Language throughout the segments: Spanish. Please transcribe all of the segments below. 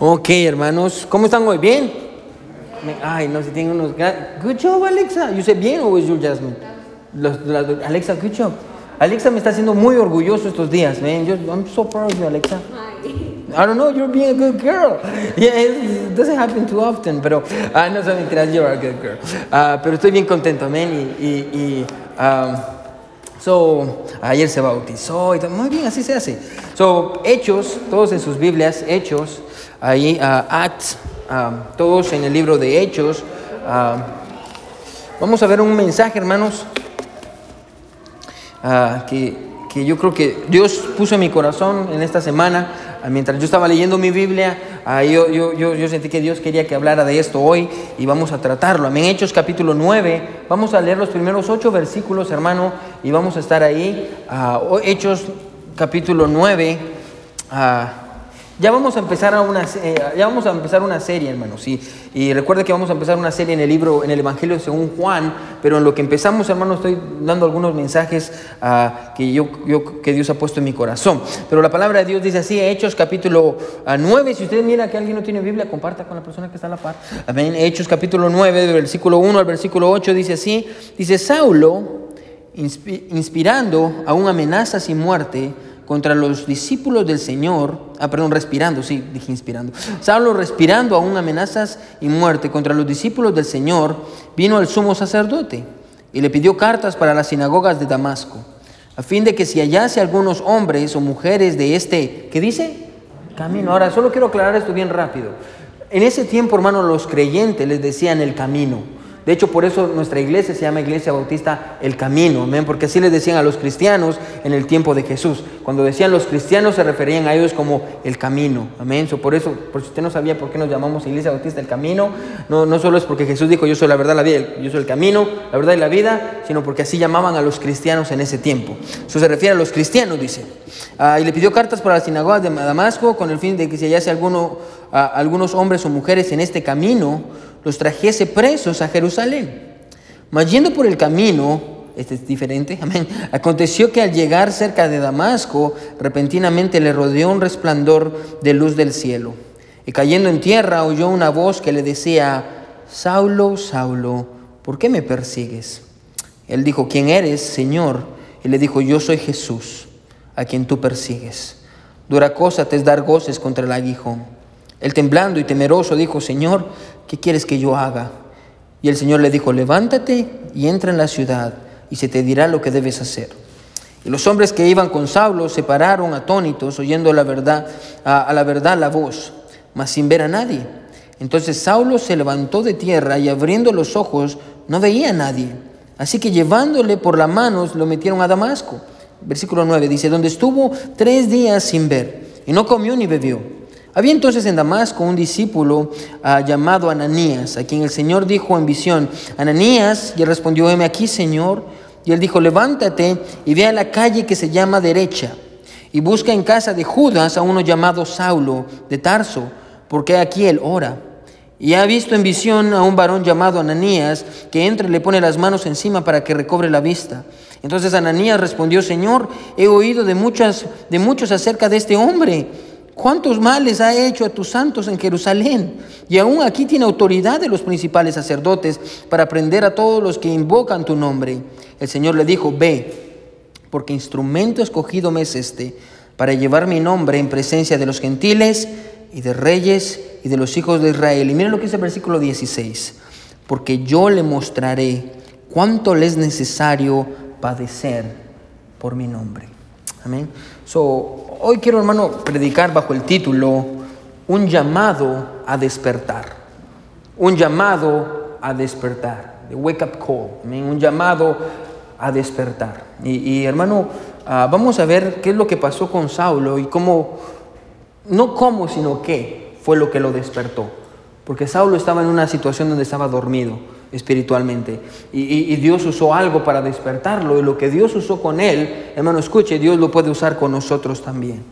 Ok, hermanos, ¿cómo están hoy? ¿Bien? Ay, no sé, tengo unos... Good job, Alexa. ¿Yo sé bien o es you, Jasmine? Los, los- Alexa, good job. Alexa me está haciendo muy orgulloso estos días, man. Yo- I'm so proud of you, Alexa. I don't know, you're being a good girl. Yeah, it doesn't happen too often, pero ah, no son mentiras, you're a good girl. Ah, pero estoy bien contento, man. Y, y, y, um, so, ayer se bautizó y todo. Muy bien, así se hace. So, Hechos, todos en sus Biblias, Hechos, ahí, ah, ah, todos en el libro de Hechos. vamos a ver un mensaje, hermanos, que, que yo creo que Dios puso en mi corazón en esta semana. Mientras yo estaba leyendo mi Biblia, yo, yo, yo, yo sentí que Dios quería que hablara de esto hoy y vamos a tratarlo. Amén. Hechos capítulo 9, vamos a leer los primeros ocho versículos, hermano, y vamos a estar ahí. ah, Hechos capítulo 9. Ah, ya vamos a empezar a una, eh, ya vamos a empezar una serie, hermanos. Y, y recuerde que vamos a empezar una serie en el libro, en el Evangelio según Juan. Pero en lo que empezamos, hermanos, estoy dando algunos mensajes ah, que, yo, yo- que Dios ha puesto en mi corazón. Pero la palabra de Dios dice así, Hechos capítulo ah, 9. Si usted mira que alguien no tiene Biblia, comparta con la persona que está a la par. Amén. Hechos capítulo 9, del versículo 1 al versículo 8, dice así. Dice, Saulo, inspi- inspirando aún amenazas y muerte contra los discípulos del Señor, ah, perdón, respirando, sí, dije inspirando. Saulo respirando aún amenazas y muerte contra los discípulos del Señor, vino al sumo sacerdote y le pidió cartas para las sinagogas de Damasco, a fin de que si hallase algunos hombres o mujeres de este, ¿qué dice? Camino. Ahora, solo quiero aclarar esto bien rápido. En ese tiempo, hermano, los creyentes les decían el camino. De hecho, por eso nuestra iglesia se llama Iglesia Bautista El Camino, amén, porque así les decían a los cristianos en el tiempo de Jesús. Cuando decían los cristianos se referían a ellos como el camino, amén. So, por eso, por si usted no sabía por qué nos llamamos Iglesia Bautista El Camino, no, no solo es porque Jesús dijo yo soy la verdad, la vida, yo soy el camino, la verdad y la vida, sino porque así llamaban a los cristianos en ese tiempo. Eso se refiere a los cristianos, dice. Ah, y le pidió cartas para las sinagogas de Damasco con el fin de que si hallase alguno, ah, algunos hombres o mujeres en este camino, los trajese presos a Jerusalén. Mas yendo por el camino, este es diferente, amén. Aconteció que al llegar cerca de Damasco, repentinamente le rodeó un resplandor de luz del cielo. Y cayendo en tierra, oyó una voz que le decía, Saulo, Saulo, ¿por qué me persigues? Él dijo, ¿quién eres, Señor? Y le dijo, yo soy Jesús, a quien tú persigues. Dura cosa te es dar goces contra el aguijón. Él temblando y temeroso dijo, Señor, ¿qué quieres que yo haga? Y el Señor le dijo, levántate y entra en la ciudad y se te dirá lo que debes hacer. Y los hombres que iban con Saulo se pararon atónitos, oyendo la verdad, a, a la verdad la voz, mas sin ver a nadie. Entonces Saulo se levantó de tierra y abriendo los ojos no veía a nadie. Así que llevándole por las manos lo metieron a Damasco. Versículo 9 dice, donde estuvo tres días sin ver y no comió ni bebió. Había entonces en Damasco un discípulo ah, llamado Ananías, a quien el Señor dijo en visión, Ananías, y él respondió, heme aquí, Señor. Y él dijo, levántate y ve a la calle que se llama derecha, y busca en casa de Judas a uno llamado Saulo de Tarso, porque aquí él ora. Y ha visto en visión a un varón llamado Ananías, que entra y le pone las manos encima para que recobre la vista. Entonces Ananías respondió, Señor, he oído de, muchas, de muchos acerca de este hombre. ¿Cuántos males ha hecho a tus santos en Jerusalén? Y aún aquí tiene autoridad de los principales sacerdotes para prender a todos los que invocan tu nombre. El Señor le dijo, ve, porque instrumento escogido me es este, para llevar mi nombre en presencia de los gentiles y de reyes y de los hijos de Israel. Y miren lo que dice el versículo 16, porque yo le mostraré cuánto le es necesario padecer por mi nombre. Amén. So, hoy quiero, hermano, predicar bajo el título Un llamado a despertar. Un llamado a despertar. The wake up call. Un llamado a despertar. Y, y, hermano, ah, vamos a ver qué es lo que pasó con Saulo y cómo, no cómo, sino qué fue lo que lo despertó. Porque Saulo estaba en una situación donde estaba dormido espiritualmente. Y, y- Dios usó algo para despertarlo. Y lo que Dios usó con él, hermano, escuche, Dios lo puede usar con nosotros también.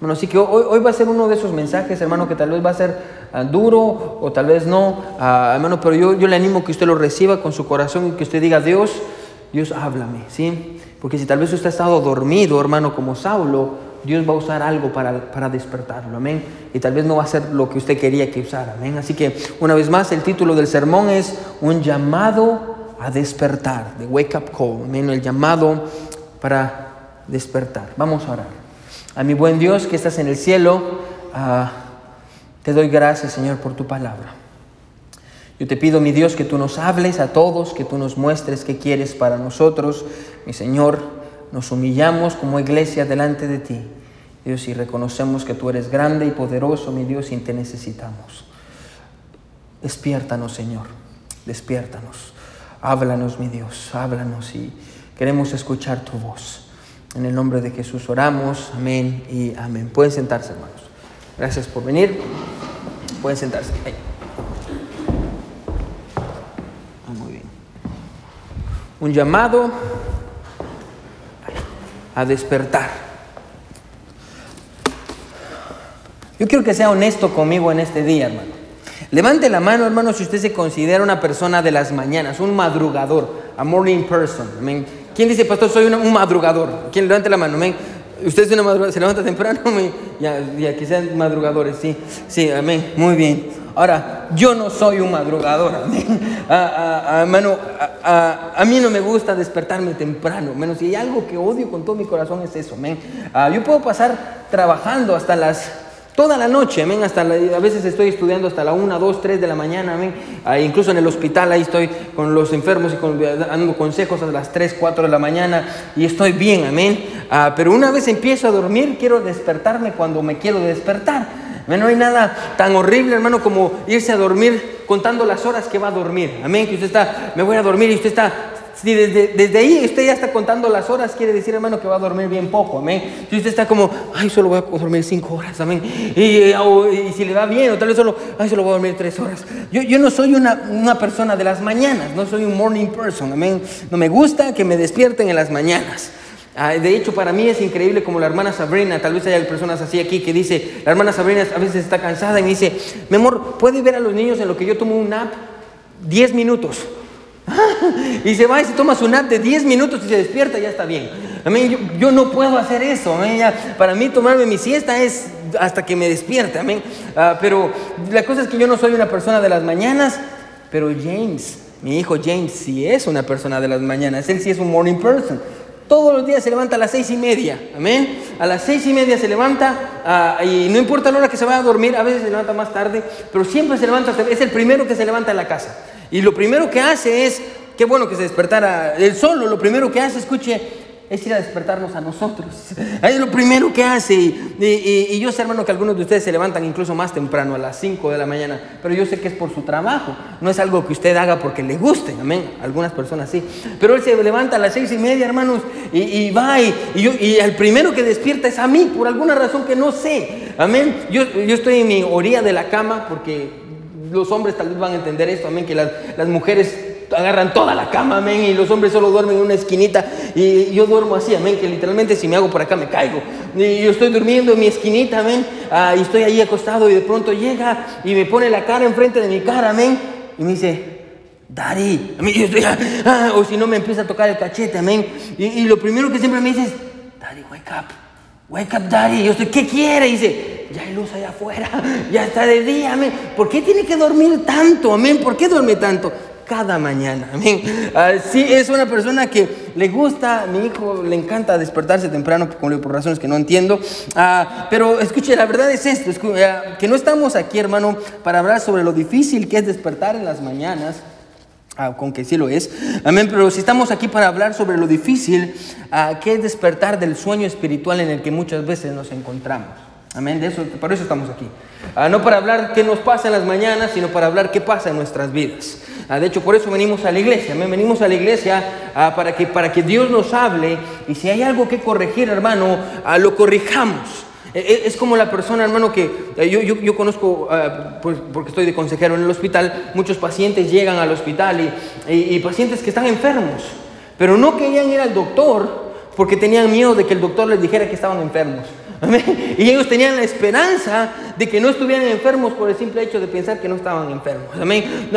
Bueno, así que hoy, hoy va a ser uno de esos mensajes, hermano, que tal vez va a ser ah, duro o tal vez no, ah, hermano, pero yo, yo le animo que usted lo reciba con su corazón y que usted diga, Dios, Dios háblame, ¿sí? Porque si tal vez usted ha estado dormido, hermano, como Saulo, Dios va a usar algo para, para despertarlo, amén. Y tal vez no va a ser lo que usted quería que usara, amén. Así que una vez más el título del sermón es un llamado a despertar, de wake up call, amén, el llamado para despertar. Vamos a orar. A mi buen Dios que estás en el cielo, ah, te doy gracias Señor por tu palabra. Yo te pido, mi Dios, que tú nos hables a todos, que tú nos muestres qué quieres para nosotros. Mi Señor, nos humillamos como iglesia delante de ti, Dios, y reconocemos que tú eres grande y poderoso, mi Dios, y te necesitamos. Despiértanos, Señor, despiértanos. Háblanos, mi Dios, háblanos y queremos escuchar tu voz. En el nombre de Jesús oramos, amén y amén. Pueden sentarse, hermanos. Gracias por venir. Pueden sentarse. un llamado a despertar. Yo quiero que sea honesto conmigo en este día, hermano. Levante la mano, hermano, si usted se considera una persona de las mañanas, un madrugador, a morning person. ¿Quién dice, pastor, soy un madrugador? ¿Quién levante la mano? Amén. Usted es una se levanta temprano, ya, ya que sean madrugadores, sí, sí, amén, muy bien. Ahora, yo no soy un madrugador, amén. A, hermano, a, mí no me gusta despertarme temprano, menos si hay algo que odio con todo mi corazón es eso, amén. Ah, yo puedo pasar trabajando hasta las Toda la noche, amén, hasta a veces estoy estudiando hasta la 1, 2, 3 de la mañana, amén. Ah, incluso en el hospital ahí estoy con los enfermos y con, dando consejos a las 3, 4 de la mañana y estoy bien, amén. Ah, pero una vez empiezo a dormir, quiero despertarme cuando me quiero despertar. No hay nada tan horrible, hermano, como irse a dormir contando las horas que va a dormir. Amén, que usted está, me voy a dormir y usted está si desde, desde, ahí usted ya está contando las horas, quiere decir, hermano, que va a dormir bien poco, amén. Si usted está como, ay, solo voy a dormir cinco horas, amén. Y, si le va bien, o tal vez solo, ay, solo voy a dormir tres horas. Yo, yo no soy una, una, persona de las mañanas, no soy un morning person, amén. No me gusta que me despierten en las mañanas. Ah, de hecho, para mí es increíble como la hermana Sabrina, tal vez haya personas así aquí que dice, la hermana Sabrina a veces está cansada y me dice, mi amor, ¿puede ver a los niños en lo que yo tomo un nap? Diez minutos. y se va y se toma su nap de 10 minutos y se despierta, ya está bien. Amén. Yo, no puedo hacer eso. Para mí tomarme mi siesta es hasta que me despierte. Amén. Ah, pero la cosa es que yo no soy una persona de las mañanas, pero James, mi hijo James, sí es una persona de las mañanas. Él sí es un morning person. Todos los días se levanta a las seis y media. Amén. A las seis y media se levanta ah, y no importa la hora que se vaya a dormir, a veces se levanta más tarde, pero siempre se levanta, es el primero que se levanta en la casa. Y lo primero que hace es, qué bueno que se despertara él solo, lo primero que hace, escuche, es ir a despertarnos a nosotros. Es lo primero que hace. Y, yo sé, hermano, que algunos de ustedes se levantan incluso más temprano, a las 5 de la mañana, pero yo sé que es por su trabajo. No es algo que usted haga porque le guste, amén. Algunas personas sí. Pero él se levanta a las seis y media, hermanos, y, va. Y, y el primero que despierta es a mí, por alguna razón que no sé. Amén. Yo, yo estoy en mi orilla de la cama porque los hombres tal vez van a entender esto, amén, que las, mujeres agarran toda la cama, amén, y los hombres solo duermen en una esquinita, y yo duermo así, amén, que literalmente si me hago por acá me caigo, y yo estoy durmiendo en mi esquinita, amén, ah, y estoy ahí acostado, y de pronto llega y me pone la cara enfrente de mi cara, amén, y me dice, Daddy, amén, yo estoy, ah, o si no me empieza a tocar el cachete, amén, y, y lo primero que siempre me dice es, Daddy, wake up, wake up, Daddy, yo estoy, ¿qué quiere? Y dice, ya hay luz allá afuera, ya está de día, amén. ¿Por qué tiene que dormir tanto, amén? ¿Por qué duerme tanto? Cada mañana, amén. Ah, sí, es una persona que le gusta, mi hijo le encanta despertarse temprano por, razones que no entiendo. Ah, pero escuche, la verdad es esto, ah, que no estamos aquí, hermano, para hablar sobre lo difícil que es despertar en las mañanas. Con que sí lo es. Amén. Pero si estamos aquí para hablar sobre lo difícil que es despertar del sueño espiritual en el que muchas veces nos encontramos. Amén, de eso, por eso estamos aquí. Ah, no para hablar qué nos pasa en las mañanas, sino para hablar qué pasa en nuestras vidas. Ah, de hecho, por eso venimos a la iglesia. Amén, venimos a la iglesia ah, para, que, para que Dios nos hable y si hay algo que corregir, hermano, lo corrijamos. E, e, es como la persona, hermano, que eh, yo, conozco, pues, porque estoy de consejero en el hospital, muchos pacientes llegan al hospital y, pacientes que están enfermos, pero no querían ir al doctor porque tenían miedo de que el doctor les dijera que estaban enfermos. Y ellos tenían la esperanza de que no estuvieran enfermos por el simple hecho de pensar que no estaban enfermos.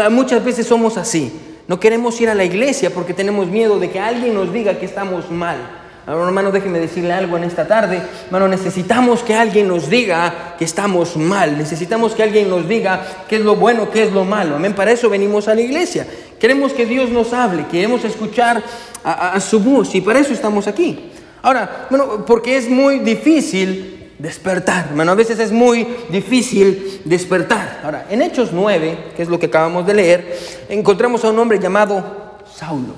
Muchas veces somos así. No queremos ir a la iglesia porque tenemos miedo de que alguien nos diga que estamos mal. Hermano, déjeme decirle algo en esta tarde. Hermano, necesitamos que alguien nos diga que estamos mal. Necesitamos que alguien nos diga qué es lo bueno, qué es lo malo. Amén. Para eso venimos a la iglesia. Queremos que Dios nos hable, queremos escuchar a, su voz y para eso estamos aquí. Ahora, bueno, porque es muy difícil despertar, hermano, a veces es muy difícil despertar. Ahora, en Hechos 9, que es lo que acabamos de leer, encontramos a un hombre llamado Saulo,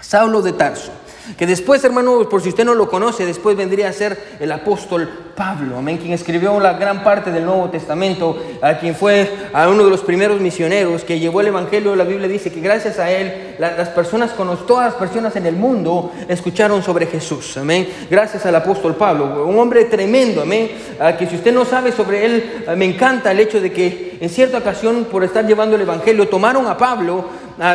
Saulo de Tarso que después, hermano, por si usted no lo conoce, después vendría a ser el apóstol Pablo, amén, quien escribió la gran parte del Nuevo Testamento, a quien fue a uno de los primeros misioneros que llevó el Evangelio. La Biblia dice que gracias a él, las personas, todas las personas en el mundo, escucharon sobre Jesús, amén. Gracias al apóstol Pablo, un hombre tremendo, amén, que si usted no sabe sobre él, me encanta el hecho de que en cierta ocasión, por estar llevando el Evangelio, tomaron a Pablo,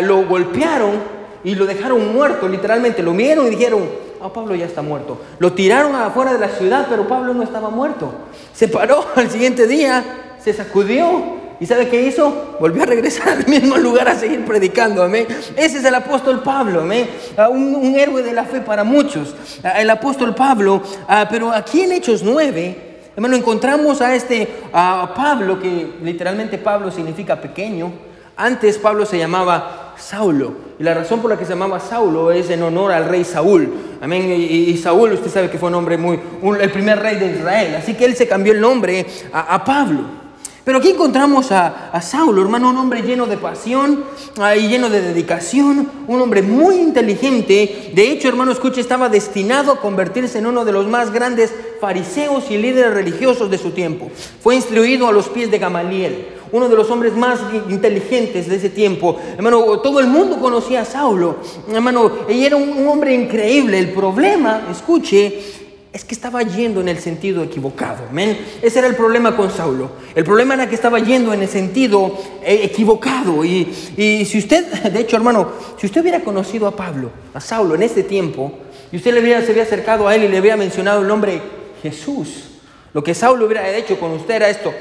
lo golpearon y lo dejaron muerto, literalmente. Lo vieron y dijeron, ah, Pablo ya está muerto. Lo tiraron afuera de la ciudad, pero Pablo no estaba muerto. Se paró al siguiente día, se sacudió. ¿Y sabe qué hizo? Volvió a regresar al mismo lugar a seguir predicando, amén. Ese es el apóstol Pablo, amén. Ah, un, héroe de la fe para muchos. Ah, el apóstol Pablo, ah, pero aquí en Hechos 9, hermano, encontramos a este Pablo, que literalmente Pablo significa pequeño. Antes Pablo se llamaba Saulo. Y la razón por la que se llamaba Saulo es en honor al rey Saúl. Amén. Y, Saúl, usted sabe que fue un hombre muy, el primer rey de Israel. Así que él se cambió el nombre a, Pablo. Pero aquí encontramos a, Saulo, hermano, un hombre lleno de pasión y lleno de dedicación, un hombre muy inteligente. De hecho, hermano, escuche, estaba destinado a convertirse en uno de los más grandes fariseos y líderes religiosos de su tiempo. Fue instruido a los pies de Gamaliel uno de los hombres más inteligentes de ese tiempo. Hermano, todo el mundo conocía a Saulo. Hermano, ella era un, hombre increíble. El problema, escuche, es que estaba yendo en el sentido equivocado. ¿men? Ese era el problema con Saulo. El problema era que estaba yendo en el sentido eh, equivocado. Y, si usted, de hecho, hermano, si usted hubiera conocido a Pablo, a Saulo en este tiempo, y usted le hubiera, se hubiera acercado a él y le hubiera mencionado el nombre Jesús, lo que Saulo hubiera hecho con usted era esto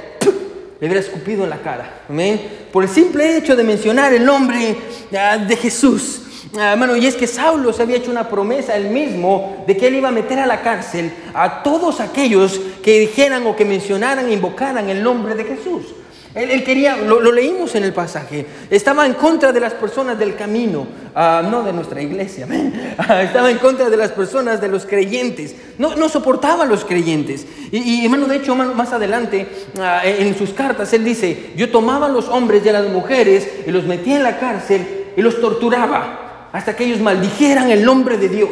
le hubiera escupido en la cara. Amén. Por el simple hecho de mencionar el nombre ah, de Jesús. Ah, hermano, y es que Saulo se había hecho una promesa él mismo de que él iba a meter a la cárcel a todos aquellos que dijeran o que mencionaran, invocaran el nombre de Jesús. Él, quería, lo, leímos en el pasaje, estaba en contra de las personas del camino, ah, no de nuestra iglesia, ah, estaba en contra de las personas, de los creyentes, no, no soportaba a los creyentes. Y, hermano, de hecho, más adelante, ah, en sus cartas, él dice, yo tomaba a los hombres y a las mujeres y los metía en la cárcel y los torturaba hasta que ellos maldijeran el nombre de Dios.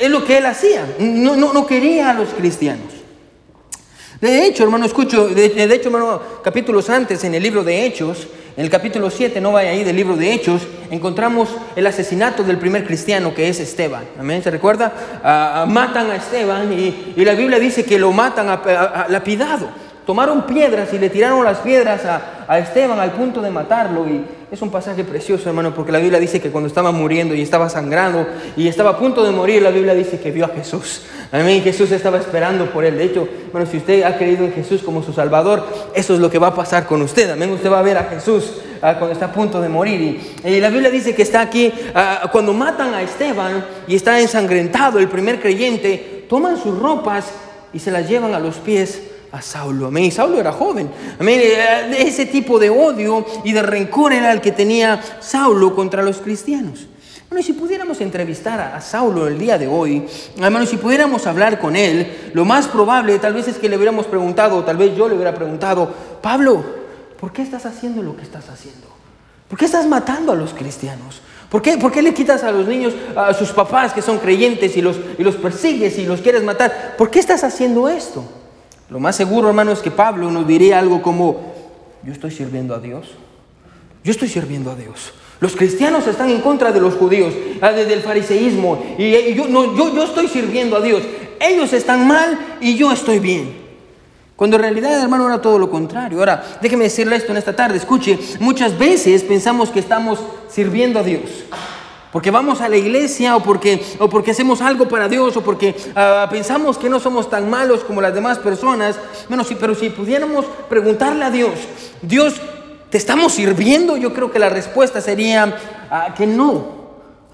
Es lo que él hacía, no, no, no quería a los cristianos. De hecho, hermano, escucho, de, hecho, hermano, capítulos antes en el libro de Hechos, en el capítulo 7, no vaya ahí del libro de Hechos, encontramos el asesinato del primer cristiano que es Esteban. ¿Amén? ¿Se recuerda? matan a Esteban y, la Biblia dice que lo matan a lapidado. Tomaron piedras y le tiraron las piedras a, Esteban al punto de matarlo. Y es un pasaje precioso, hermano, porque la Biblia dice que cuando estaba muriendo y estaba sangrando y estaba a punto de morir, la Biblia dice que vio a Jesús. Amén. Jesús estaba esperando por él. De hecho, bueno, si usted ha creído en Jesús como su Salvador, eso es lo que va a pasar con usted. Amén. Usted va a ver a Jesús ah, cuando está a punto de morir. Y, la Biblia dice que está aquí, ah, cuando matan a Esteban y está ensangrentado el primer creyente, toman sus ropas y se las llevan a los pies a Saulo. Amén. Saulo era joven. Eh, ese tipo de odio y de rencor era el que tenía Saulo contra los cristianos. Bueno, si pudiéramos entrevistar a, Saulo el día de hoy, hermano, si pudiéramos hablar con él, lo más probable tal vez es que le hubiéramos preguntado, tal vez yo le hubiera preguntado, Pablo, ¿por qué estás haciendo lo que estás haciendo? ¿Por qué estás matando a los cristianos? ¿Por qué, ¿Por qué, le quitas a los niños, a sus papás que son creyentes y los, y los persigues y los quieres matar? ¿Por qué estás haciendo esto? Lo más seguro, hermano, es que Pablo nos diría algo como, yo estoy sirviendo a Dios. Yo estoy sirviendo a Dios. Los cristianos están en contra de los judíos, ah, del fariseísmo, y yo, no, yo, yo estoy sirviendo a Dios. Ellos están mal y yo estoy bien. Cuando en realidad, hermano, era todo lo contrario. Ahora, déjeme decirle esto en esta tarde. Escuche, muchas veces pensamos que estamos sirviendo a Dios porque vamos a la iglesia o porque, o porque hacemos algo para Dios o porque ah, pensamos que no somos tan malos como las demás personas. Bueno, sí, pero si pudiéramos preguntarle a Dios, Dios, ¿te estamos sirviendo? Yo creo que la respuesta sería ah, que no.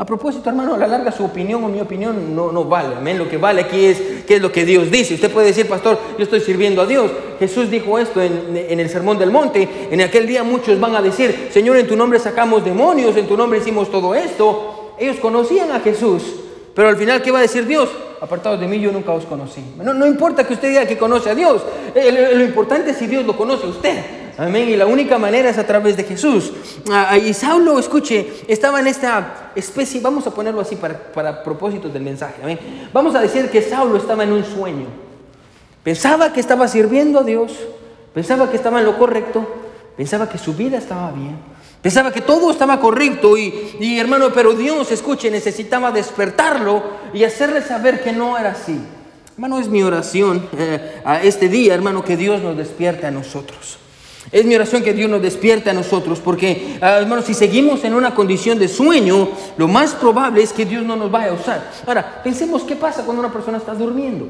A propósito, hermano, a la larga su opinión o mi opinión no, no vale. Amén. Lo que vale aquí es qué es lo que Dios dice. Usted puede decir, pastor, yo estoy sirviendo a Dios. Jesús dijo esto en, el Sermón del Monte. En aquel día muchos van a decir, Señor, en tu nombre sacamos demonios, en tu nombre hicimos todo esto. Ellos conocían a Jesús. Pero al final, ¿qué va a decir Dios? Apartados de mí, yo nunca os conocí. No, no importa que usted diga que conoce a Dios. Eh, lo importante es si Dios lo conoce a usted. Amén. Y la única manera es a través de Jesús. Ah, y Saulo, escuche, estaba en esta especie, vamos a ponerlo así para, para propósitos del mensaje. Amén. Vamos a decir que Saulo estaba en un sueño. Pensaba que estaba sirviendo a Dios, pensaba que estaba en lo correcto, pensaba que su vida estaba bien, pensaba que todo estaba correcto y, y hermano, pero Dios, escuche, necesitaba despertarlo y hacerle saber que no era así. Hermano, es mi oración eh, a este día, hermano, que Dios nos despierte a nosotros. Es mi oración que Dios nos despierte a nosotros, porque, ah, hermanos, si seguimos en una condición de sueño, lo más probable es que Dios no nos vaya a usar. Ahora, pensemos qué pasa cuando una persona está durmiendo.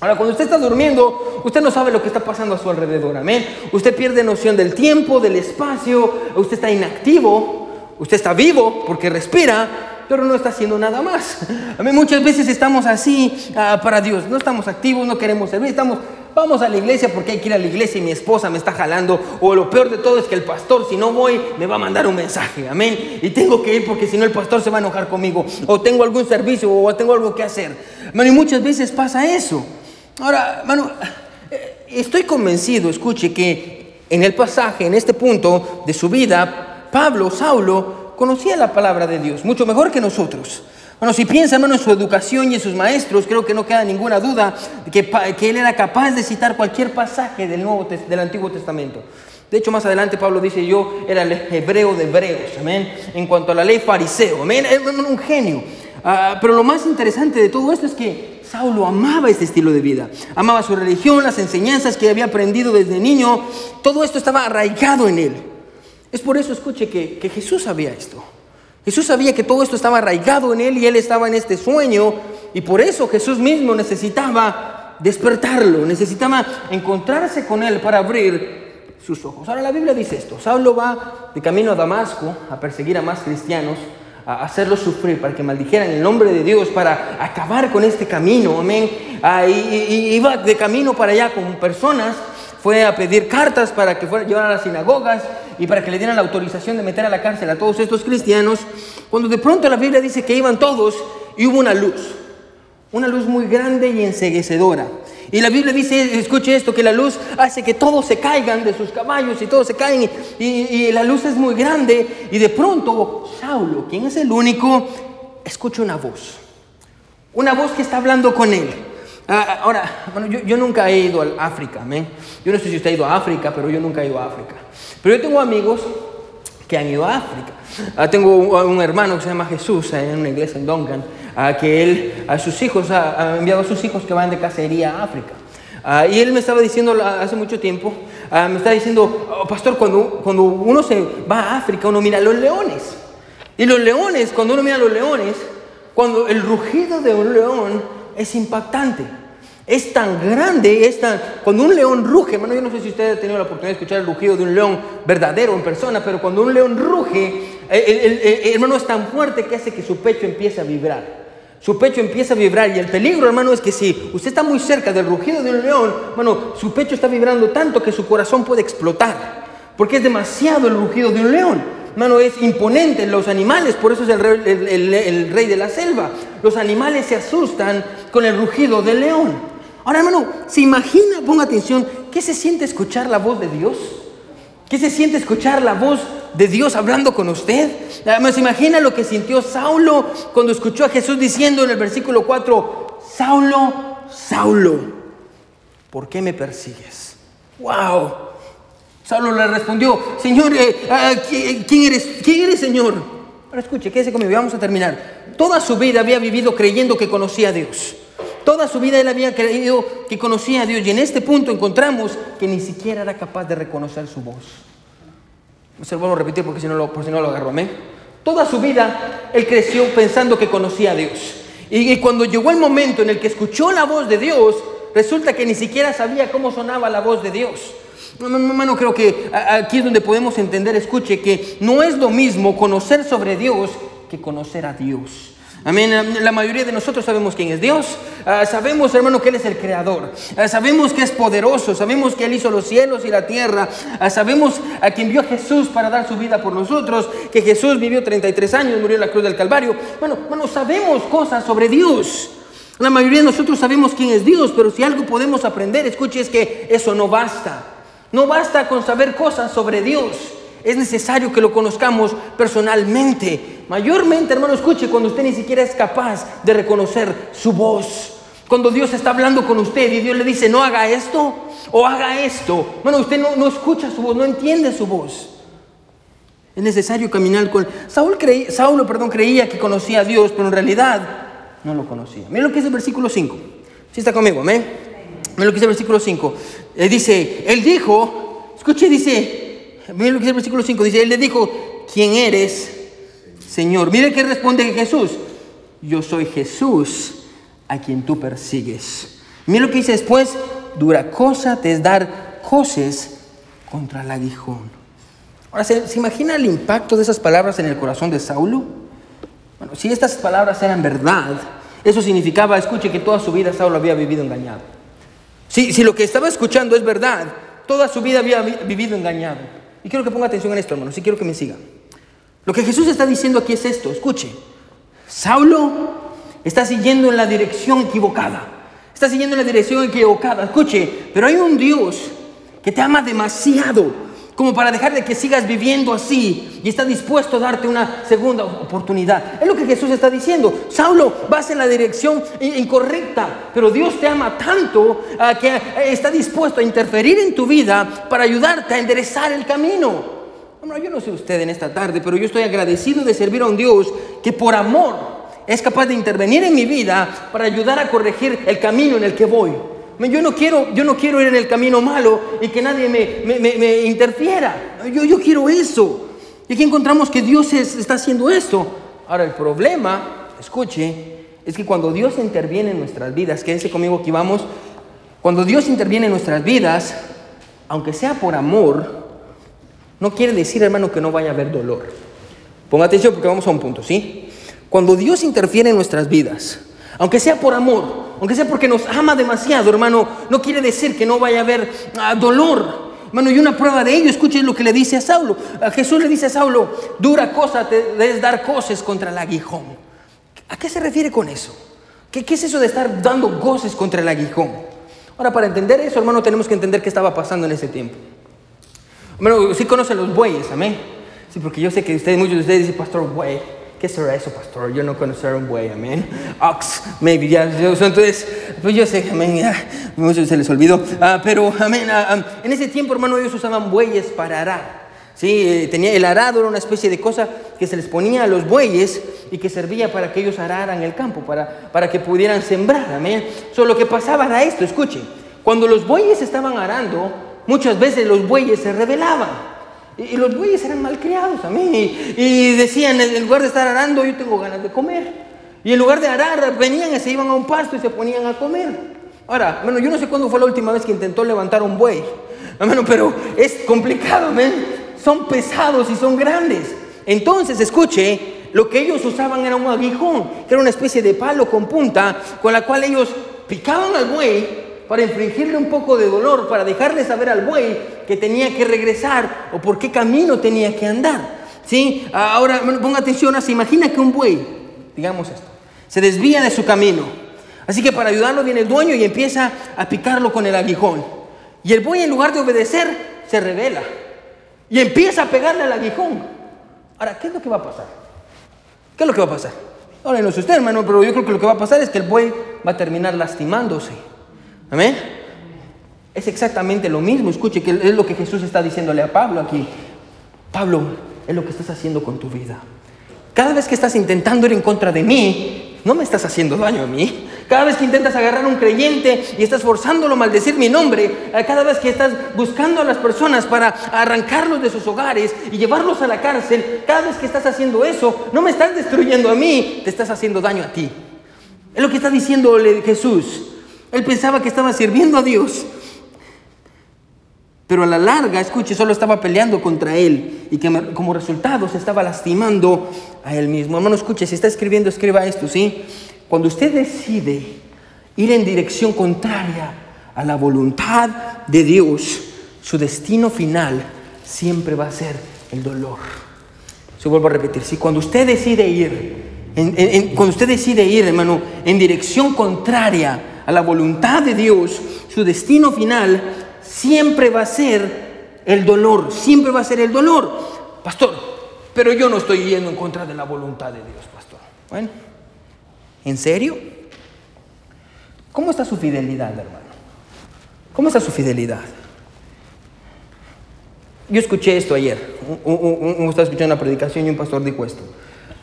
Ahora, cuando usted está durmiendo, usted no sabe lo que está pasando a su alrededor, amén. Usted pierde noción del tiempo, del espacio, usted está inactivo, usted está vivo porque respira, pero no está haciendo nada más. A mí muchas veces estamos así ah, para Dios, no estamos activos, no queremos servir, estamos Vamos a la iglesia porque hay que ir a la iglesia y mi esposa me está jalando. O lo peor de todo es que el pastor, si no voy, me va a mandar un mensaje. Amén. Y tengo que ir porque si no el pastor se va a enojar conmigo. O tengo algún servicio o tengo algo que hacer. y muchas veces pasa eso. Ahora, hermano, eh, estoy convencido, escuche, que en el pasaje, en este punto de su vida, Pablo, Saulo, conocía la palabra de Dios mucho mejor que nosotros. Bueno, si piensa, hermano, en su educación y en sus maestros, creo que no queda ninguna duda que él era capaz de citar cualquier pasaje del, Nuevo, del Antiguo Testamento. De hecho, más adelante Pablo dice, yo era el hebreo de hebreos, amén, en cuanto a la ley fariseo, amén, era un genio. Ah, pero lo más interesante de todo esto es que Saulo amaba este estilo de vida, amaba su religión, las enseñanzas que había aprendido desde niño, todo esto estaba arraigado en él. Es por eso, escuche, que, que Jesús sabía esto. Jesús sabía que todo esto estaba arraigado en él y él estaba en este sueño y por eso Jesús mismo necesitaba despertarlo, necesitaba encontrarse con él para abrir sus ojos. Ahora la Biblia dice esto, Saulo va de camino a Damasco a perseguir a más cristianos, a hacerlos sufrir, para que maldijeran el nombre de Dios, para acabar con este camino, amén. Ah, y, iba de camino para allá con personas, fue a pedir cartas para que fuera, llevar a las sinagogas y para que le dieran la autorización de meter a la cárcel a todos estos cristianos, cuando de pronto la Biblia dice que iban todos y hubo una luz, una luz muy grande y enseguecedora. Y la Biblia dice, escuche esto, que la luz hace que todos se caigan de sus caballos y todos se caen y, y la luz es muy grande y de pronto Saulo, quien es el único, escucha una voz, una voz que está hablando con él. Ah, ahora, bueno, yo, nunca he ido a África. Yo no sé si usted ha ido a África, pero yo nunca he ido a África. Pero yo tengo amigos que han ido a África. Ah, tengo un, hermano que se llama Jesús en una iglesia en Duncan, ah, que él a sus hijos ha, enviado a sus hijos que van de cacería a África. Ah, y él me estaba diciendo hace mucho tiempo, me estaba diciendo, oh, pastor, cuando, cuando uno se va a África, uno mira los leones. Y los leones, cuando uno mira los leones, cuando el rugido de un león es impactante. Es tan grande, es tan... Cuando un león ruge, hermano, yo no sé si usted ha tenido la oportunidad de escuchar el rugido de un león verdadero en persona, pero cuando un león ruge, el, hermano es tan fuerte que hace que su pecho empiece a vibrar. Su pecho empieza a vibrar y el peligro, hermano, es que si usted está muy cerca del rugido de un león, hermano, su pecho está vibrando tanto que su corazón puede explotar, porque es demasiado el rugido de un león. Hermano, es imponente. Los animales, por eso es el rey, el rey de la selva. Los animales se asustan con el rugido del león. Ahora, hermano, ¿se imagina, ponga atención, qué se siente escuchar la voz de Dios? ¿Qué se siente escuchar la voz de Dios hablando con usted? ¿Se imagina lo que sintió Saulo cuando escuchó a Jesús diciendo en el versículo 4, Saulo, Saulo, ¿por qué me persigues? ¡Wow! Saulo le respondió, Señor, eh, ah, ¿quién eres? ¿Quién eres, Señor? Ahora escuche, quédese conmigo, vamos a terminar. Toda su vida había vivido creyendo que conocía a Dios. Toda su vida él había creído que conocía a Dios y en este punto encontramos que ni siquiera era capaz de reconocer su voz. Se a repetir porque si no lo, por si no lo agarro, amén. Toda su vida él creció pensando que conocía a Dios. Y cuando llegó el momento en el que escuchó la voz de Dios, resulta que ni siquiera sabía cómo sonaba la voz de Dios. Hermano, creo que aquí es donde podemos entender, escuche, que no es lo mismo conocer sobre Dios que conocer a Dios. Amén. La mayoría de nosotros sabemos quién es Dios. Ah, sabemos, hermano, que Él es el creador. Ah, sabemos que es poderoso. Sabemos que Él hizo los cielos y la tierra. Ah, sabemos a quien envió a Jesús para dar su vida por nosotros. Que Jesús vivió 33 años, murió en la cruz del Calvario. Bueno, bueno, sabemos cosas sobre Dios. La mayoría de nosotros sabemos quién es Dios, pero si algo podemos aprender, escuche, es que eso no basta. No basta con saber cosas sobre Dios. Es necesario que lo conozcamos personalmente. Mayormente, hermano, escuche, cuando usted ni siquiera es capaz de reconocer su voz. Cuando Dios está hablando con usted y Dios le dice, no haga esto o haga esto. Bueno, usted no, no escucha su voz, no entiende su voz. Es necesario caminar con... Saúl Saulo perdón, creía que conocía a Dios, pero en realidad no lo conocía. Mira lo que dice el versículo 5. Si está conmigo, amén. Mira lo que dice el versículo 5. Él dice, él dijo, escuche, dice, mira lo que dice el versículo 5. Dice, él le dijo, ¿quién eres, Señor? Mire que responde Jesús. Yo soy Jesús a quien tú persigues. Mira lo que dice después. Dura cosa te es dar coces contra el aguijón. Ahora, ¿se, ¿se imagina el impacto de esas palabras en el corazón de Saulo? Bueno, si estas palabras eran verdad, eso significaba, escuche, que toda su vida Saulo había vivido engañado. Si, lo que estaba escuchando es verdad, toda su vida había vivido engañado. Y quiero que ponga atención en esto, hermano, si quiero que me siga. Lo que Jesús está diciendo aquí es esto, escuche. Saulo está siguiendo en la dirección equivocada. Está siguiendo en la dirección equivocada. Escuche, pero hay un Dios que te ama demasiado como para dejar de que sigas viviendo así y está dispuesto a darte una segunda oportunidad. Es lo que Jesús está diciendo. Saulo, vas en la dirección incorrecta, pero Dios te ama tanto ah, que está dispuesto a interferir en tu vida para ayudarte a enderezar el camino. Bueno, yo no sé usted en esta tarde, pero yo estoy agradecido de servir a un Dios que por amor es capaz de intervenir en mi vida para ayudar a corregir el camino en el que voy. Yo no quiero, yo no quiero ir en el camino malo y que nadie me, interfiera. Yo, yo quiero eso. Y aquí encontramos que Dios está haciendo esto. Ahora el problema, escuche, es que cuando Dios interviene en nuestras vidas, quédense conmigo aquí vamos, cuando Dios interviene en nuestras vidas, aunque sea por amor, no quiere decir, hermano, que no vaya a haber dolor. Ponga atención porque vamos a un punto, ¿sí? Cuando Dios interviene en nuestras vidas, aunque sea por amor, aunque sea porque nos ama demasiado, hermano, no quiere decir que no vaya a haber ah, dolor. Hermano, y una prueba de ello, escuchen lo que le dice a Saulo. A Jesús le dice a Saulo, dura cosa te es dar cosas contra el aguijón. ¿A qué se refiere con eso? ¿Qué, ¿Qué, es eso de estar dando goces contra el aguijón? Ahora, para entender eso, hermano, tenemos que entender qué estaba pasando en ese tiempo. Hermano, sí conocen los bueyes, amén. Sí, porque yo sé que ustedes, muchos de ustedes dicen, pastor, buey. ¿Qué será eso, pastor? Yo no conocer un buey, amén. Ox, maybe, ya. Entonces, pues yo sé, amén. Muchos se les olvidó. Ah, pero, amén, ah, ah, en ese tiempo, hermano, ellos usaban bueyes para arar. Sí, eh, tenía el arado, era una especie de cosa que se les ponía a los bueyes y que servía para que ellos araran el campo, para, para que pudieran sembrar, amén. Solo lo que pasaba era esto, escuche. Cuando los bueyes estaban arando, muchas veces los bueyes se rebelaban. Y, los bueyes eran malcriados a mí. Y, decían, en lugar de estar arando, yo tengo ganas de comer. Y en lugar de arar, venían y se iban a un pasto y se ponían a comer. Ahora, bueno, yo no sé cuándo fue la última vez que intentó levantar un buey. Bueno, pero es complicado, Son pesados y son grandes. Entonces, escuche, lo que ellos usaban era un aguijón, que era una especie de palo con punta, con la cual ellos picaban al buey para infringirle un poco de dolor, para dejarle saber al buey que tenía que regresar o por qué camino tenía que andar. ¿Sí? Ahora ponga atención, se imagina que un buey, digamos esto, se desvía de su camino. Así que para ayudarlo viene el dueño y empieza a picarlo con el aguijón. Y el buey en lugar de obedecer, se revela y empieza a pegarle al aguijón. Ahora, ¿qué es lo que va a pasar? ¿Qué es lo que va a pasar? Ahora no sé usted, hermano, pero yo creo que lo que va a pasar es que el buey va a terminar lastimándose. Amén. Es exactamente lo mismo. Escuche que es lo que Jesús está diciéndole a Pablo aquí. Pablo, es lo que estás haciendo con tu vida. Cada vez que estás intentando ir en contra de mí, no me estás haciendo daño a mí. Cada vez que intentas agarrar a un creyente y estás forzándolo a maldecir mi nombre, eh, cada vez que estás buscando a las personas para arrancarlos de sus hogares y llevarlos a la cárcel, cada vez que estás haciendo eso, no me estás destruyendo a mí, te estás haciendo daño a ti. Es lo que está diciéndole Jesús. Él pensaba que estaba sirviendo a Dios. Pero a la larga, escuche, solo estaba peleando contra él y que como resultado se estaba lastimando a él mismo. Hermano, escuche, si está escribiendo, escriba esto, ¿sí? Cuando usted decide ir en dirección contraria a la voluntad de Dios, su destino final siempre va a ser el dolor. Se vuelvo a repetir, si cuando usted decide ir, cuando usted decide ir, hermano, en dirección contraria a la voluntad de Dios, su destino final siempre va a ser el dolor, siempre va a ser el dolor. Pastor, pero yo no estoy yendo en contra de la voluntad de Dios, pastor. Bueno, ¿en serio? ¿Cómo está su fidelidad, hermano? ¿Cómo está su fidelidad? Yo escuché esto ayer, un, estaba escuchando una predicación y un pastor dijo esto.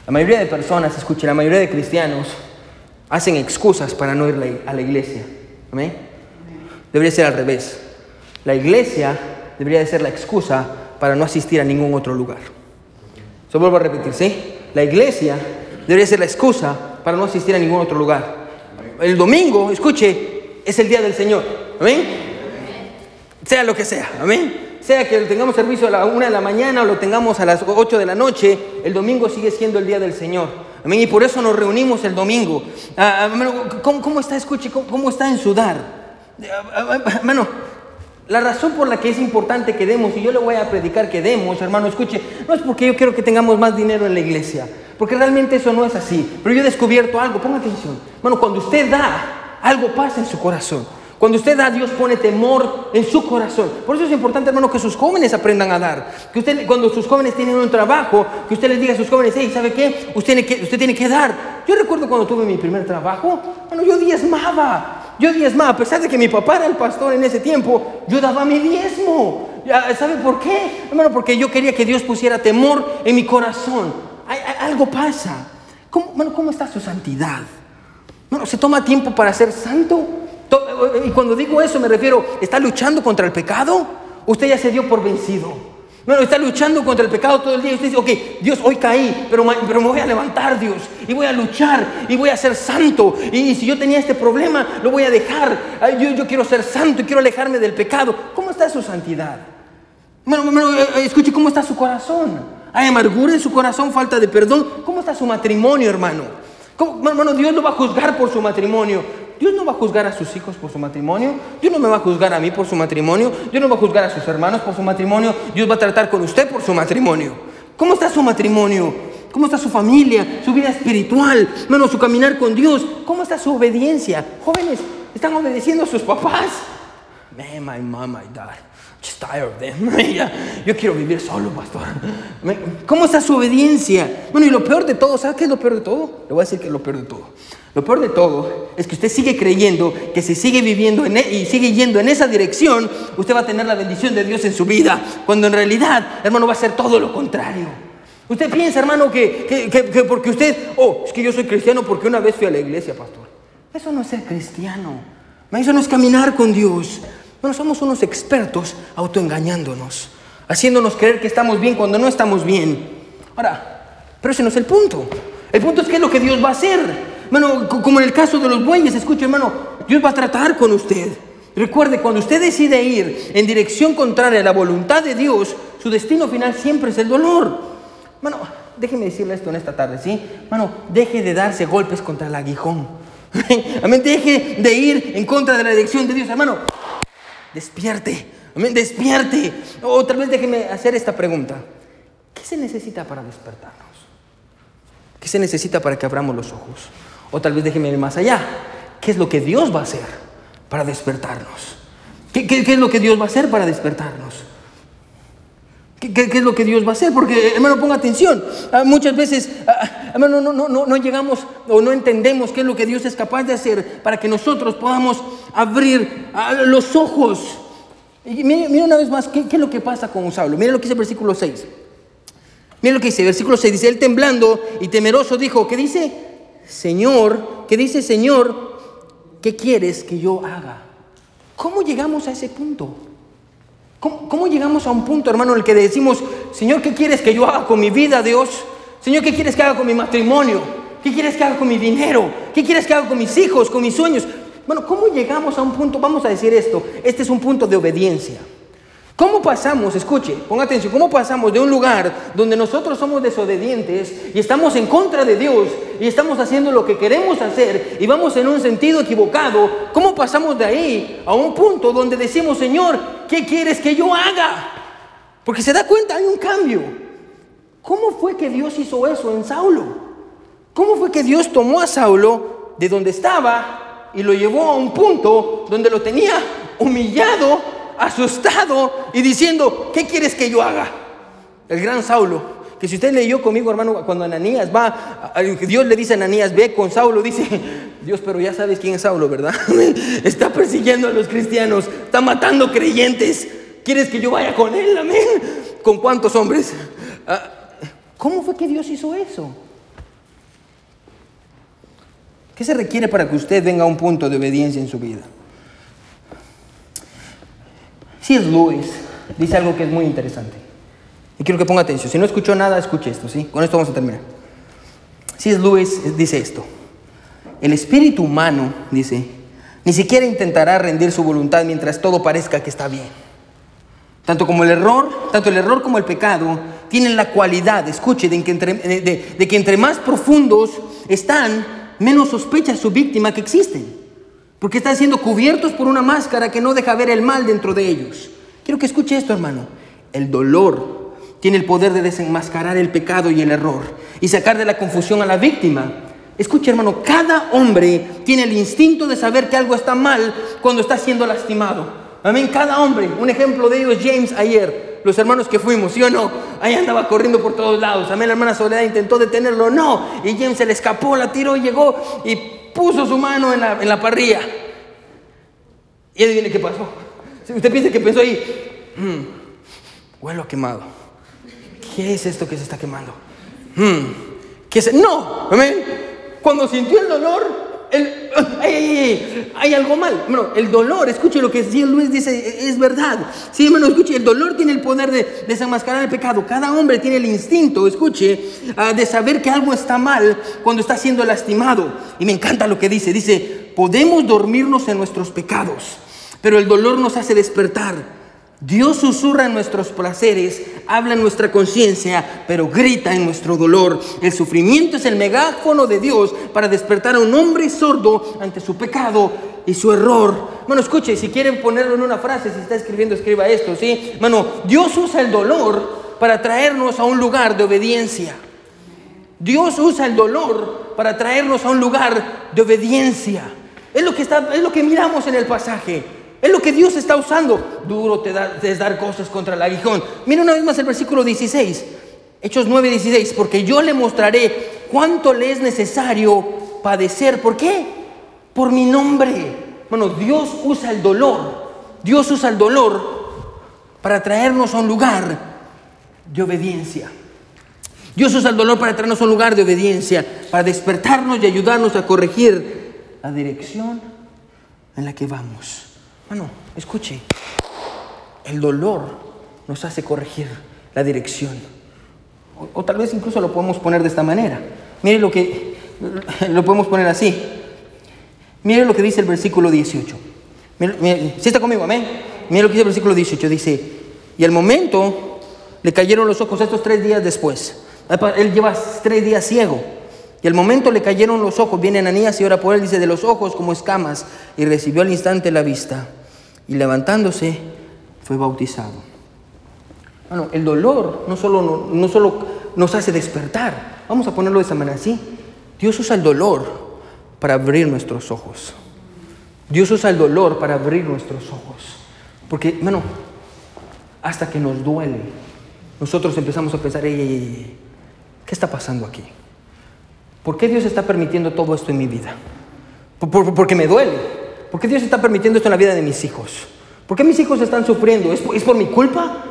La mayoría de personas, la mayoría de cristianos hacen excusas para no ir a la iglesia. ¿Amén? Debería ser al revés. La iglesia debería de ser la excusa para no asistir a ningún otro lugar. Eso vuelvo a repetir, ¿sí? La iglesia debería ser la excusa para no asistir a ningún otro lugar. El domingo, escuche, es el día del Señor. Amén. Sea lo que sea. Amén. Sea que tengamos servicio a la una de la mañana o lo tengamos a las ocho de la noche, el domingo sigue siendo el día del Señor. Amén. Y por eso nos reunimos el domingo. Ah, ah, ¿cómo, está, escuche, cómo, cómo está en sudar? Ah, hermano, la razón por la que es importante que demos, y yo le voy a predicar que demos, hermano, escuche, no es porque yo quiero que tengamos más dinero en la iglesia, porque realmente eso no es así. Pero yo he descubierto algo, ponga atención. Bueno, cuando usted da, algo pasa en su corazón. Cuando usted da, Dios pone temor en su corazón. Por eso es importante, hermano, que sus jóvenes aprendan a dar. Que usted, cuando sus jóvenes tienen un trabajo, que usted les diga a sus jóvenes, hey, ¿sabe qué? Usted tiene que, usted tiene que dar. Yo recuerdo cuando tuve mi primer trabajo, bueno, yo diezmaba. Yo diezmaba, a pesar de que mi papá era el pastor en ese tiempo, yo daba mi diezmo. ¿Sabe por qué? Hermano, porque yo quería que Dios pusiera temor en mi corazón. algo pasa. ¿Cómo, ¿cómo está su santidad? Bueno, ¿se toma tiempo para ser santo? Y cuando digo eso me refiero, ¿está luchando contra el pecado? ¿Usted ya se dio por vencido? Bueno, está luchando contra el pecado todo el día. Usted dice, ok, Dios, hoy caí, pero, pero me voy a levantar, Dios. Y voy a luchar y voy a ser santo. Y, si yo tenía este problema, lo voy a dejar. yo, yo quiero ser santo y quiero alejarme del pecado. ¿Cómo está su santidad? Bueno, bueno, eh, eh, escuche, ¿cómo está su corazón? ¿Hay amargura en su corazón, falta de perdón? ¿Cómo está su matrimonio, hermano? ¿Cómo, hermano, Dios no va a juzgar por su matrimonio. Dios no va a juzgar a sus hijos por su matrimonio. Dios no me va a juzgar a mí por su matrimonio. Dios no va a juzgar a sus hermanos por su matrimonio. Dios va a tratar con usted por su matrimonio. ¿Cómo está su matrimonio? ¿Cómo está su familia? Su vida espiritual. Bueno, su caminar con Dios. ¿Cómo está su obediencia? Jóvenes, ¿están obedeciendo a sus papás? Man, my mom, my dad. Just tired of them. Yo quiero vivir solo, pastor. ¿Cómo está su obediencia? Bueno, y lo peor de todo, ¿sabe qué es lo peor de todo? Le voy a decir que es lo peor de todo. Lo peor de todo es que usted sigue creyendo que si sigue viviendo en e, y sigue yendo en esa dirección, usted va a tener la bendición de Dios en su vida, cuando en realidad, hermano, va a ser todo lo contrario. Usted piensa, hermano, que, que porque usted, oh, es que yo soy cristiano porque una vez fui a la iglesia, pastor. Eso no es ser cristiano. Eso no es caminar con Dios. Bueno, somos unos expertos autoengañándonos, haciéndonos creer que estamos bien cuando no estamos bien. Ahora, pero ese no es el punto. El punto es qué es lo que Dios va a hacer. Bueno, como en el caso de los bueyes, escuche hermano, Dios va a tratar con usted. Recuerde, cuando usted decide ir en dirección contraria a la voluntad de Dios, su destino final siempre es el dolor. Bueno, déjeme decirle esto en esta tarde, ¿sí? Bueno, deje de darse golpes contra el aguijón. Amén, deje de ir en contra de la dirección de Dios, hermano. Despierte, amén, despierte. O tal vez déjeme hacer esta pregunta. ¿Qué se necesita para despertarnos? ¿Qué se necesita para que abramos los ojos? O tal vez déjeme ir más allá. ¿Qué es lo que Dios va a hacer para despertarnos? ¿Qué, es lo que Dios va a hacer para despertarnos? ¿Qué, es lo que Dios va a hacer? Porque, hermano, ponga atención. Ah, muchas veces, ah, hermano, no, no, no, no llegamos o no entendemos qué es lo que Dios es capaz de hacer para que nosotros podamos abrir ah, los ojos. Y mire, una vez más, ¿qué, es lo que pasa con Saulo? Mire lo que dice el versículo 6. Mire lo que dice, versículo 6 dice, él temblando y temeroso dijo, ¿qué dice? Señor, que dice, Señor, ¿qué quieres que yo haga? ¿Cómo llegamos a ese punto? ¿Cómo, llegamos a un punto, hermano, en el que decimos, Señor, ¿qué quieres que yo haga con mi vida, Dios? Señor, ¿qué quieres que haga con mi matrimonio? ¿Qué quieres que haga con mi dinero? ¿Qué quieres que haga con mis hijos, con mis sueños? Bueno, ¿cómo llegamos a un punto? Vamos a decir esto, este es un punto de obediencia. ¿Cómo pasamos, escuche, ponga atención, cómo pasamos de un lugar donde nosotros somos desobedientes y estamos en contra de Dios y estamos haciendo lo que queremos hacer y vamos en un sentido equivocado? ¿Cómo pasamos de ahí a un punto donde decimos, Señor, ¿qué quieres que yo haga? Porque se da cuenta, hay un cambio. ¿Cómo fue que Dios hizo eso en Saulo? ¿Cómo fue que Dios tomó a Saulo de donde estaba y lo llevó a un punto donde lo tenía humillado asustado y diciendo, ¿qué quieres que yo haga? El gran Saulo, que si usted leyó conmigo, hermano, cuando Ananías va, Dios le dice a Ananías, ve con Saulo, dice, Dios, pero ya sabes quién es Saulo, ¿verdad? está persiguiendo a los cristianos, está matando creyentes. ¿Quieres que yo vaya con él? Amén. ¿Con cuántos hombres? Ah, ¿Cómo fue que Dios hizo eso? ¿Qué se requiere para que usted venga a un punto de obediencia en su vida? Es Lewis dice algo que es muy interesante. Y quiero que ponga atención. Si no escuchó nada, escuche esto, ¿sí? Con esto vamos a terminar. es Lewis dice esto. El espíritu humano, dice, ni siquiera intentará rendir su voluntad mientras todo parezca que está bien. Tanto como el error, tanto el error como el pecado tienen la cualidad, escuche, de que entre, de que entre más profundos están, menos sospecha su víctima que existen porque están siendo cubiertos por una máscara que no deja ver el mal dentro de ellos. Quiero que escuche esto, hermano. El dolor tiene el poder de desenmascarar el pecado y el error y sacar de la confusión a la víctima. Escuche, hermano, cada hombre tiene el instinto de saber que algo está mal cuando está siendo lastimado. Amén, cada hombre. Un ejemplo de ello es James ayer. Los hermanos que fuimos, ¿sí o no? Ahí andaba corriendo por todos lados. Amén, la hermana Soledad intentó detenerlo. No. Y James se le escapó, la tiró, llegó y puso su mano en la, en la parrilla. Y adivine qué pasó. Usted piensa que pensó ahí, mm, huelo quemado. ¿Qué es esto que se está quemando? Mm, ¿qué? No. Cuando sintió el dolor, el, hay algo mal. Bueno, el dolor, escuche lo que Luis dice, es verdad. Sí, hermano, escuche, el dolor tiene el poder de desenmascarar el pecado. Cada hombre tiene el instinto, escuche, ah, de saber que algo está mal cuando está siendo lastimado. Y me encanta lo que dice. Dice, podemos dormirnos en nuestros pecados, pero el dolor nos hace despertar. Dios susurra en nuestros placeres, habla en nuestra conciencia, pero grita en nuestro dolor. El sufrimiento es el megáfono de Dios para despertar a un hombre sordo ante su pecado y su error. Bueno, escuche, si quieren ponerlo en una frase, si está escribiendo, escriba esto, ¿sí? Bueno, Dios usa el dolor para traernos a un lugar de obediencia. Dios usa el dolor para traernos a un lugar de obediencia. Es lo que, está, es lo que miramos en el pasaje. Es lo que Dios está usando. Duro te, da, es dar cosas contra el aguijón. Mira una vez más el versículo 16. Hechos 9, 16. Porque yo le mostraré cuánto le es necesario padecer. ¿Por qué? Por mi nombre. Bueno, Dios usa el dolor. Dios usa el dolor para traernos a un lugar de obediencia. Dios usa el dolor para traernos a un lugar de obediencia, para despertarnos y ayudarnos a corregir la dirección en la que vamos. Bueno, escuche, el dolor nos hace corregir la dirección. O, tal vez incluso lo podemos poner de esta manera. Mire lo que lo podemos poner así. Mire lo que dice el versículo 18. si está conmigo, amén. Mire lo que dice el versículo 18. Dice, y al momento le cayeron los ojos estos tres días después. Él lleva tres días ciego. Y al momento le cayeron los ojos, viene Ananías y ora por él, dice, de los ojos como escamas, y recibió al instante la vista. Y levantándose, fue bautizado. Bueno, el dolor no solo, no, solo nos hace despertar, vamos a ponerlo de esa manera así. Dios usa el dolor para abrir nuestros ojos. Dios usa el dolor para abrir nuestros ojos. Porque, bueno, hasta que nos duele, nosotros empezamos a pensar, ¿qué está pasando aquí? ¿Por qué Dios está permitiendo todo esto en mi vida? porque me duele. ¿Por qué Dios está permitiendo esto en la vida de mis hijos? ¿Por qué mis hijos están sufriendo? ¿Es, por mi culpa?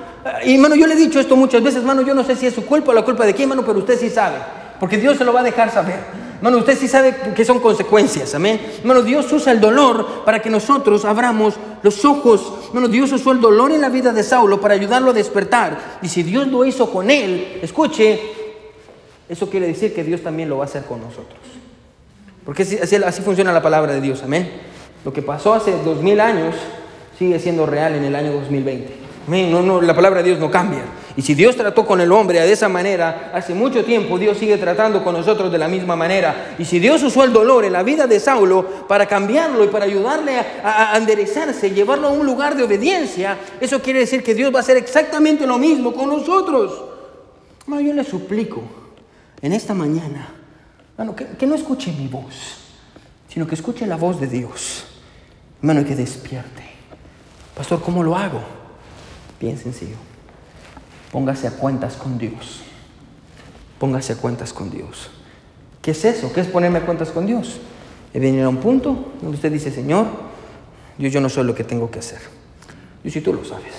Y hermano, yo le he dicho esto muchas veces, hermano, yo no sé si es su culpa o la culpa de quién, hermano, pero usted sí sabe. Porque Dios se lo va a dejar saber. Hermano, usted sí sabe que son consecuencias, amén. Hermano, Dios usa el dolor para que nosotros abramos los ojos. Hermano, Dios usó el dolor en la vida de Saulo para ayudarlo a despertar. Y si Dios lo hizo con él, escuche, eso quiere decir que Dios también lo va a hacer con nosotros. Porque así, funciona la palabra de Dios, amén. Lo que pasó hace dos mil años sigue siendo real en el año 2020. No, no, la palabra de Dios no cambia. Y si Dios trató con el hombre de esa manera, hace mucho tiempo Dios sigue tratando con nosotros de la misma manera. Y si Dios usó el dolor en la vida de Saulo para cambiarlo y para ayudarle a, a enderezarse, llevarlo a un lugar de obediencia, eso quiere decir que Dios va a hacer exactamente lo mismo con nosotros. Bueno, yo le suplico en esta mañana, bueno, que, no escuche mi voz, sino que escuche la voz de Dios. Hermano, y que despierte. Pastor, ¿cómo lo hago? Bien sencillo. Póngase a cuentas con Dios. Póngase a cuentas con Dios. ¿Qué es eso? ¿Qué es ponerme a cuentas con Dios? Es venir a un punto donde usted dice, Señor, yo no soy lo que tengo que hacer. Dios, si tú lo sabes.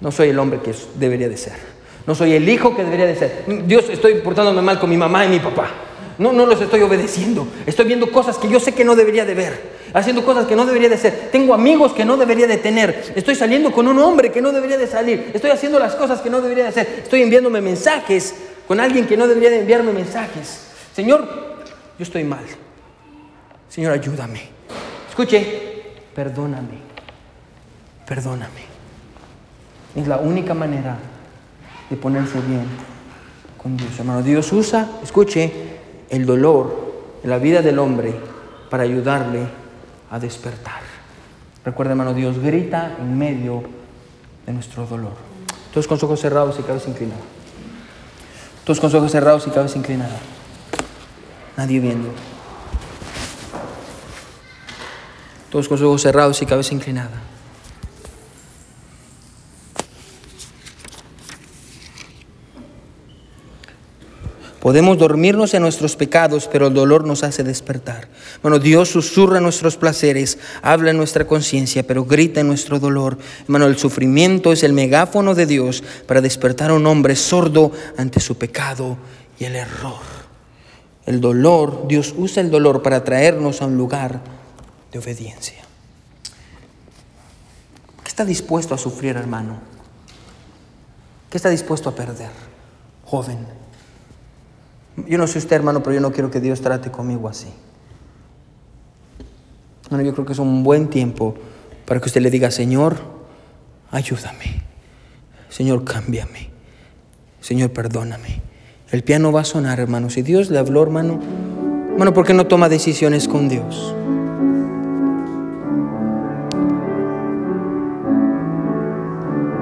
No soy el hombre que debería de ser. No soy el hijo que debería de ser. Dios, estoy portándome mal con mi mamá y mi papá. No, no los estoy obedeciendo. Estoy viendo cosas que yo sé que no debería de ver haciendo cosas que no debería de hacer. Tengo amigos que no debería de tener. Estoy saliendo con un hombre que no debería de salir. Estoy haciendo las cosas que no debería de hacer. Estoy enviándome mensajes con alguien que no debería de enviarme mensajes. Señor, yo estoy mal. Señor, ayúdame. Escuche, perdóname. Perdóname. Es la única manera de ponerse bien con Dios. Hermano, Dios usa, escuche, el dolor en la vida del hombre para ayudarle a despertar. Recuerda, hermano, Dios grita en medio de nuestro dolor. Todos con ojos cerrados y cabeza inclinada. Todos con ojos cerrados y cabeza inclinada. Nadie viendo. Todos con ojos cerrados y cabeza inclinada. Podemos dormirnos en nuestros pecados, pero el dolor nos hace despertar. Bueno, Dios susurra nuestros placeres, habla en nuestra conciencia, pero grita en nuestro dolor. Hermano, el sufrimiento es el megáfono de Dios para despertar a un hombre sordo ante su pecado y el error. El dolor, Dios usa el dolor para traernos a un lugar de obediencia. ¿Qué está dispuesto a sufrir, hermano? ¿Qué está dispuesto a perder, joven? Yo no sé usted, hermano, pero yo no quiero que Dios trate conmigo así. Bueno, yo creo que es un buen tiempo para que usted le diga, Señor, ayúdame. Señor, cámbiame. Señor, perdóname. El piano va a sonar, hermano. Si Dios le habló, hermano, hermano, ¿por qué no toma decisiones con Dios?